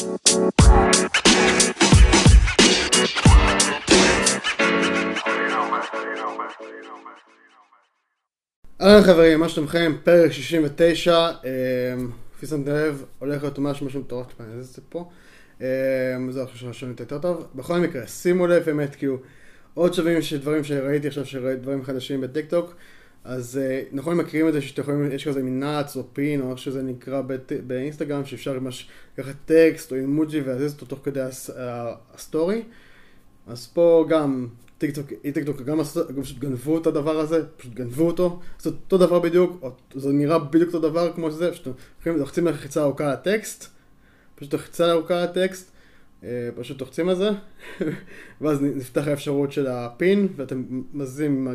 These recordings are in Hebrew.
אהלן חברים, מה שלומכם? פרק 69, כפי שמתם לב, הולך להיות ממש משהו מטורף, אני אזיז את זה פה. זהו, עכשיו שומעים יותר טוב. בכל מקרה, שימו לב באמת, כאילו, עוד שווים של דברים שראיתי עכשיו, דברים חדשים בטיק טוק. אז נכון מכירים את זה שאתם יכולים, יש כזה מין נאץ או פין או איך שזה נקרא באינסטגרם, שאפשר ממש לקחת טקסט או אימוג'י ולהזיז אותו תוך כדי ה story. אז פה גם טיק טוק, אה טיק טוק גם פשוט גנבו את הדבר הזה, פשוט גנבו אותו, זה אותו דבר בדיוק, זה נראה בדיוק אותו דבר כמו שזה, פשוט לוחצים לחיצה ארוכה על הטקסט, פשוט לחיצה ארוכה על הטקסט, פשוט לוחצים על זה, ואז נפתח האפשרות של ה pin, ואתם מזיזים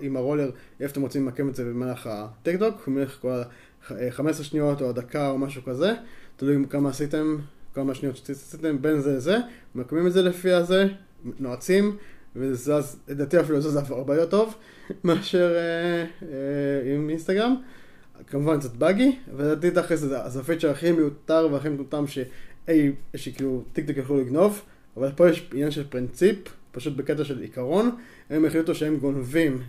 עם הרולר איפה אתם רוצים למקם את זה במהלך הטיק טוק, במהלך כל ה-15 שניות או הדקה או משהו כזה, תלוי כמה עשיתם, כמה שניות שעשיתם בין זה לזה, מקמים את זה לפי הזה, נועצים. וזה לדעתי אפילו זז הרבה יותר טוב מאשר אה, אה, עם אינסטגרם. כמובן קצת buggy, ולדעתי תכלס זה ה feature הכי מיותר והכי מטומטם שכאילו טיק טוק יכלו לגנוב, אבל פה יש עניין של פרינציפ, פשוט בקטע של עיקרון, הם החליטו שהם גונבים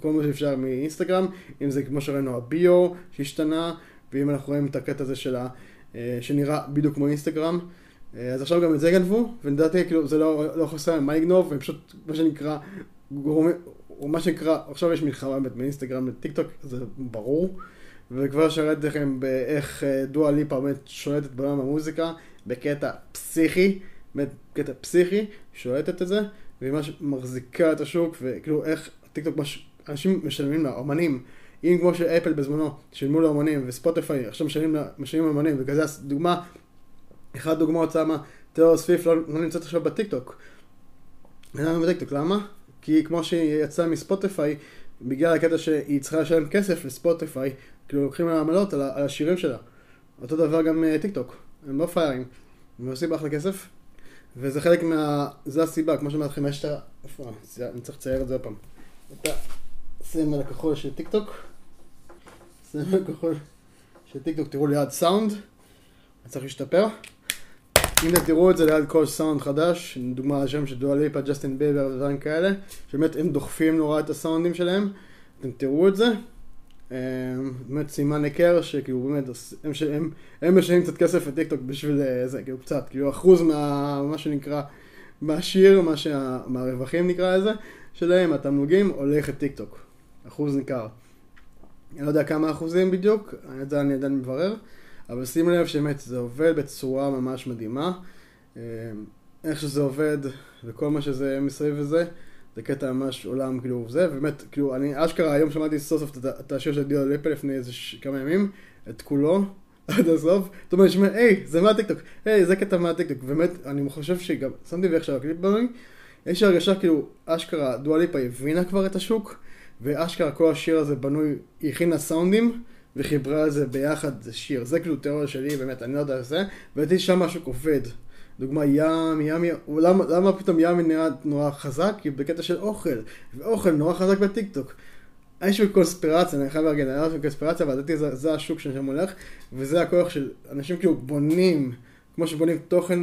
כל מה שאפשר מאינסטגרם, אם זה כמו שראינו הביו שהשתנה, ואם אנחנו רואים את הקטע הזה של ה... שנראה בדיוק כמו אינסטגרם. אז עכשיו גם את זה גנבו, ולדעתי כאילו זה לא, לא חסר מה לגנוב, הם פשוט מה שנקרא, גורמי, או מה שנקרא, עכשיו יש מלחמה באמת באינסטגרם וטיק טוק, זה ברור, וכבר שראיתי לכם באיך דואה ליפה באמת שולטת בעולם המוזיקה, בקטע פסיכי, באמת קטע פסיכי, שולטת את זה, והיא ממש מחזיקה את השוק, וכאילו איך טיק טוק, מש, אנשים משלמים לה, אומנים, אם כמו שאפל בזמנו שילמו לאומנים, וספוטיפיי עכשיו משלמים לאומנים, וכזה דוגמה, אחת דוגמאות שמה, תיאור ספיף לא, לא נמצאת עכשיו בטיקטוק. למה בטיקטוק? למה? כי כמו שהיא יצאה מספוטיפיי, בגלל הקטע שהיא צריכה לשלם כסף לספוטיפיי, כאילו לוקחים לה עמלות על, על השירים שלה. אותו דבר גם טיקטוק, הם לא פיירים, הם עושים אחלה כסף, וזה חלק מה... זה הסיבה, כמו שאומרת לכם, יש את ה... איפה? אני צריך לצייר את זה עוד פעם. את הסמל הכחול של טיקטוק. סמל הכחול של טיקטוק, תראו ליד סאונד, אני צריך להשתפר. הנה תראו את זה ליד כל סאונד חדש, דוגמה השם של דואה ליפה, ג'סטין ביבר ודברים כאלה, שבאמת הם דוחפים נורא את הסאונדים שלהם, אתם תראו את זה. באמת סימן היכר שכאילו באמת הם, הם, הם משלמים קצת כסף לטיקטוק בשביל זה, כאילו קצת, כאילו אחוז מה, מה שנקרא, מהשיר, מה שה, מהרווחים נקרא לזה, שלהם, התמלוגים, הולך לטיקטוק, אחוז ניכר. אני לא יודע כמה אחוזים בדיוק, את זה אני עדיין מברר. אבל שימו לב שבאמת זה עובד בצורה ממש מדהימה. איך שזה עובד וכל מה שזה מסביב לזה, זה קטע ממש עולם כאילו זה, ובאמת, כאילו, אני אשכרה היום שמעתי סוף סוף את השיר של דואה ליפה לפני איזה כמה ימים, את כולו, עד הסוף, זאת אומרת, שמע, היי, זה מהטיקטוק, היי, זה קטע מהטיקטוק, באמת, אני חושב שגם, שמתי ואיך שהקליפ בנוי, יש הרגשה כאילו, אשכרה, דואה ליפה הבינה כבר את השוק, ואשכרה כל השיר הזה בנוי, היא הכינה סאונדים, וחיברה את זה ביחד, זה שיר. זה כאילו תיאוריה שלי, באמת, אני לא יודע את זה. ולדעתי שם משהו עובד. דוגמה yum, yum, למה, למה פתאום yum נראה נורא חזק? כי בקטע של אוכל. ואוכל נורא חזק בטיקטוק. יש לי קונספירציה, אני חייב להגיד, אני לא קונספירציה, אבל לדעתי זה, זה השוק ששם הולך, וזה הכוח של אנשים כאילו בונים, כמו שבונים תוכן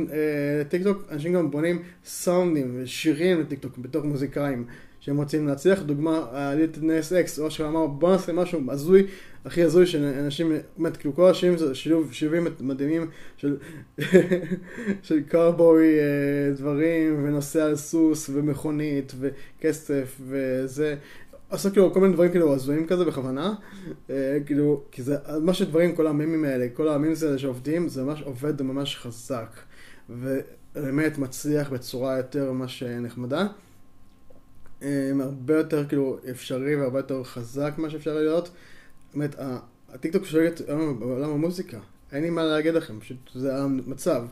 לטיקטוק, אה, אנשים גם בונים סאונדים ושירים לטיקטוק בתור מוזיקאים. שהם רוצים להצליח, דוגמה, ליל נאס אקס, או שאמר בוא נעשה משהו הזוי, הכי הזוי של אנשים, באמת, כאילו כל השירים זה שילוב, שילובים מדהימים של, של קארבוי דברים, ונוסע על סוס, ומכונית, וכסף, וזה, עושה כאילו כל מיני דברים כאילו הזויים כזה בכוונה, כאילו, כי זה מה שדברים, כל המימים האלה, כל המימים האלה שעובדים, זה ממש עובד ממש חזק, ובאמת מצליח בצורה יותר ממש נחמדה. הרבה יותר כאילו אפשרי והרבה יותר חזק ממה שאפשר להיות. באמת, הטיקטוק שולט בעולם המוזיקה, אין לי מה להגיד לכם, פשוט זה המצב.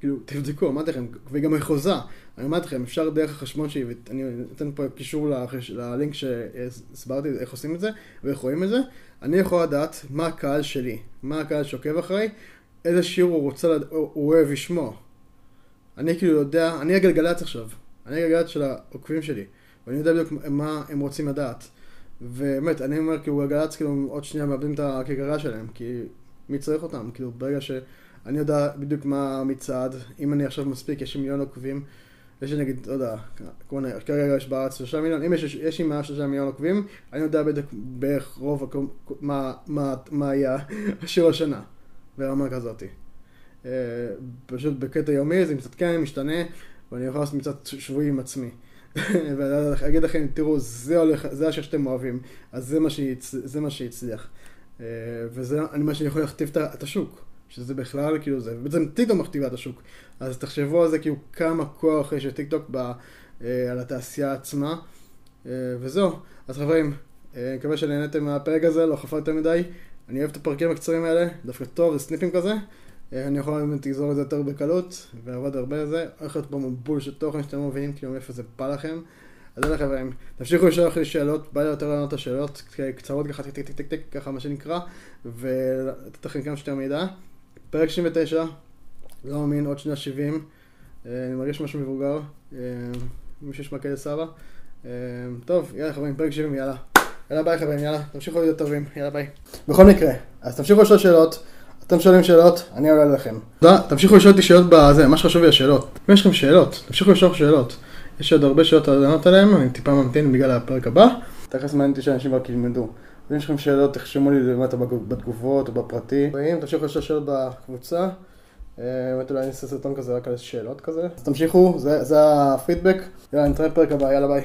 כאילו, תבדקו, אמרתי לכם, וגם מחוזה, אני אמרתי לכם, אפשר דרך החשבון שלי, ואני אתן פה קישור ללינק שהסברתי איך עושים את זה, ואיך רואים את זה, אני יכול לדעת מה הקהל שלי, מה הקהל שעוקב אחריי, איזה שיר הוא רוצה, הוא אוהב לשמוע. אני כאילו יודע, אני הגלגלצ עכשיו, אני הגלגלצ של העוקבים שלי. ואני יודע בדיוק מה הם רוצים לדעת. ובאמת, אני אומר, כאילו, גלגלצ, כאילו, עוד שנייה מאבדים את הכיכרה שלהם, כי מי צריך אותם? כאילו, ברגע ש... אני יודע בדיוק מה המצעד, אם אני עכשיו מספיק, יש לי מיליון עוקבים, יש לי נגיד, לא יודע, כמו נ- כרגע יש בארץ שלושה מיליון, אם יש, יש לי מעל שלושה מיליון עוקבים, אני יודע בדיוק בערך רוב, מה, מה, מה יהיה השיר השנה, ברמה כזאתי. אה, פשוט בקטע יומי זה מתעדכן, משתנה, ואני יכול לעשות מצעד שבועי עם עצמי. ולהגיד לכם, תראו, זה הולך, זה השיר שאתם אוהבים, אז זה מה, שהצ... זה מה שהצליח. אה, וזה מה שאני יכול להכתיב את השוק, שזה בכלל, כאילו זה, בעצם טיקטוק מכתיבה את השוק. אז תחשבו על זה, כאילו, כמה כוח יש לטיקטוק ב, אה, על התעשייה עצמה. אה, וזהו. אז חברים, אני מקווה שנהניתם מהפרק הזה, לא חפר יותר מדי. אני אוהב את הפרקים הקצרים האלה, דווקא טוב, זה snippets כזה. אה, אני יכול באמת לגזור את זה יותר בקלות, ועבד הרבה על זה. הולך להיות פה מבול של תוכן שאתם לא מבינים כאילו מאיפה זה בא לכם. אז יאללה חברים, תמשיכו לשלוח לי שאלות, בא לי יותר לענות את השאלות, קצרות ככה, טיק טיק טיק טיק ככה מה שנקרא, ולתת לכם כמה שיותר מידע. פרק 69, לא מאמין, עוד שנייה 70, אה, אני מרגיש משהו מבוגר, אה, מי שישמע כאלה סבא. טוב, יאללה חברים, פרק 70, יאללה. יאללה ביי חברים, יאללה, תמשיכו להיות טובים, יאללה ביי. בכל מקרה, אז תמשיכו לשאול שאלות, אתם שואלים שאלות, אני עולה לכם. תודה, תמשיכו לשאול אותי שאלות בזה, מה שחשוב לי השאלות. אם יש לכם שאלות, תמשיכו לשאול שאלות. יש עוד הרבה שאלות לענות עליהן, אני טיפה ממתין בגלל הפרק הבא. תכף מעניין אותי שאנשים רק ילמדו. ואם יש לכם שאלות, תחשמו לי למטה בתגובות או בפרטי. ואם תמשיכו לשאול שאלות בקבוצה, אה, באמת אולי אני אעשה סרטון כזה רק על שאלות כזה. אז תמשיכו, זה הפידבק. יאללה, נתראה בפרק הבא, יאללה ביי.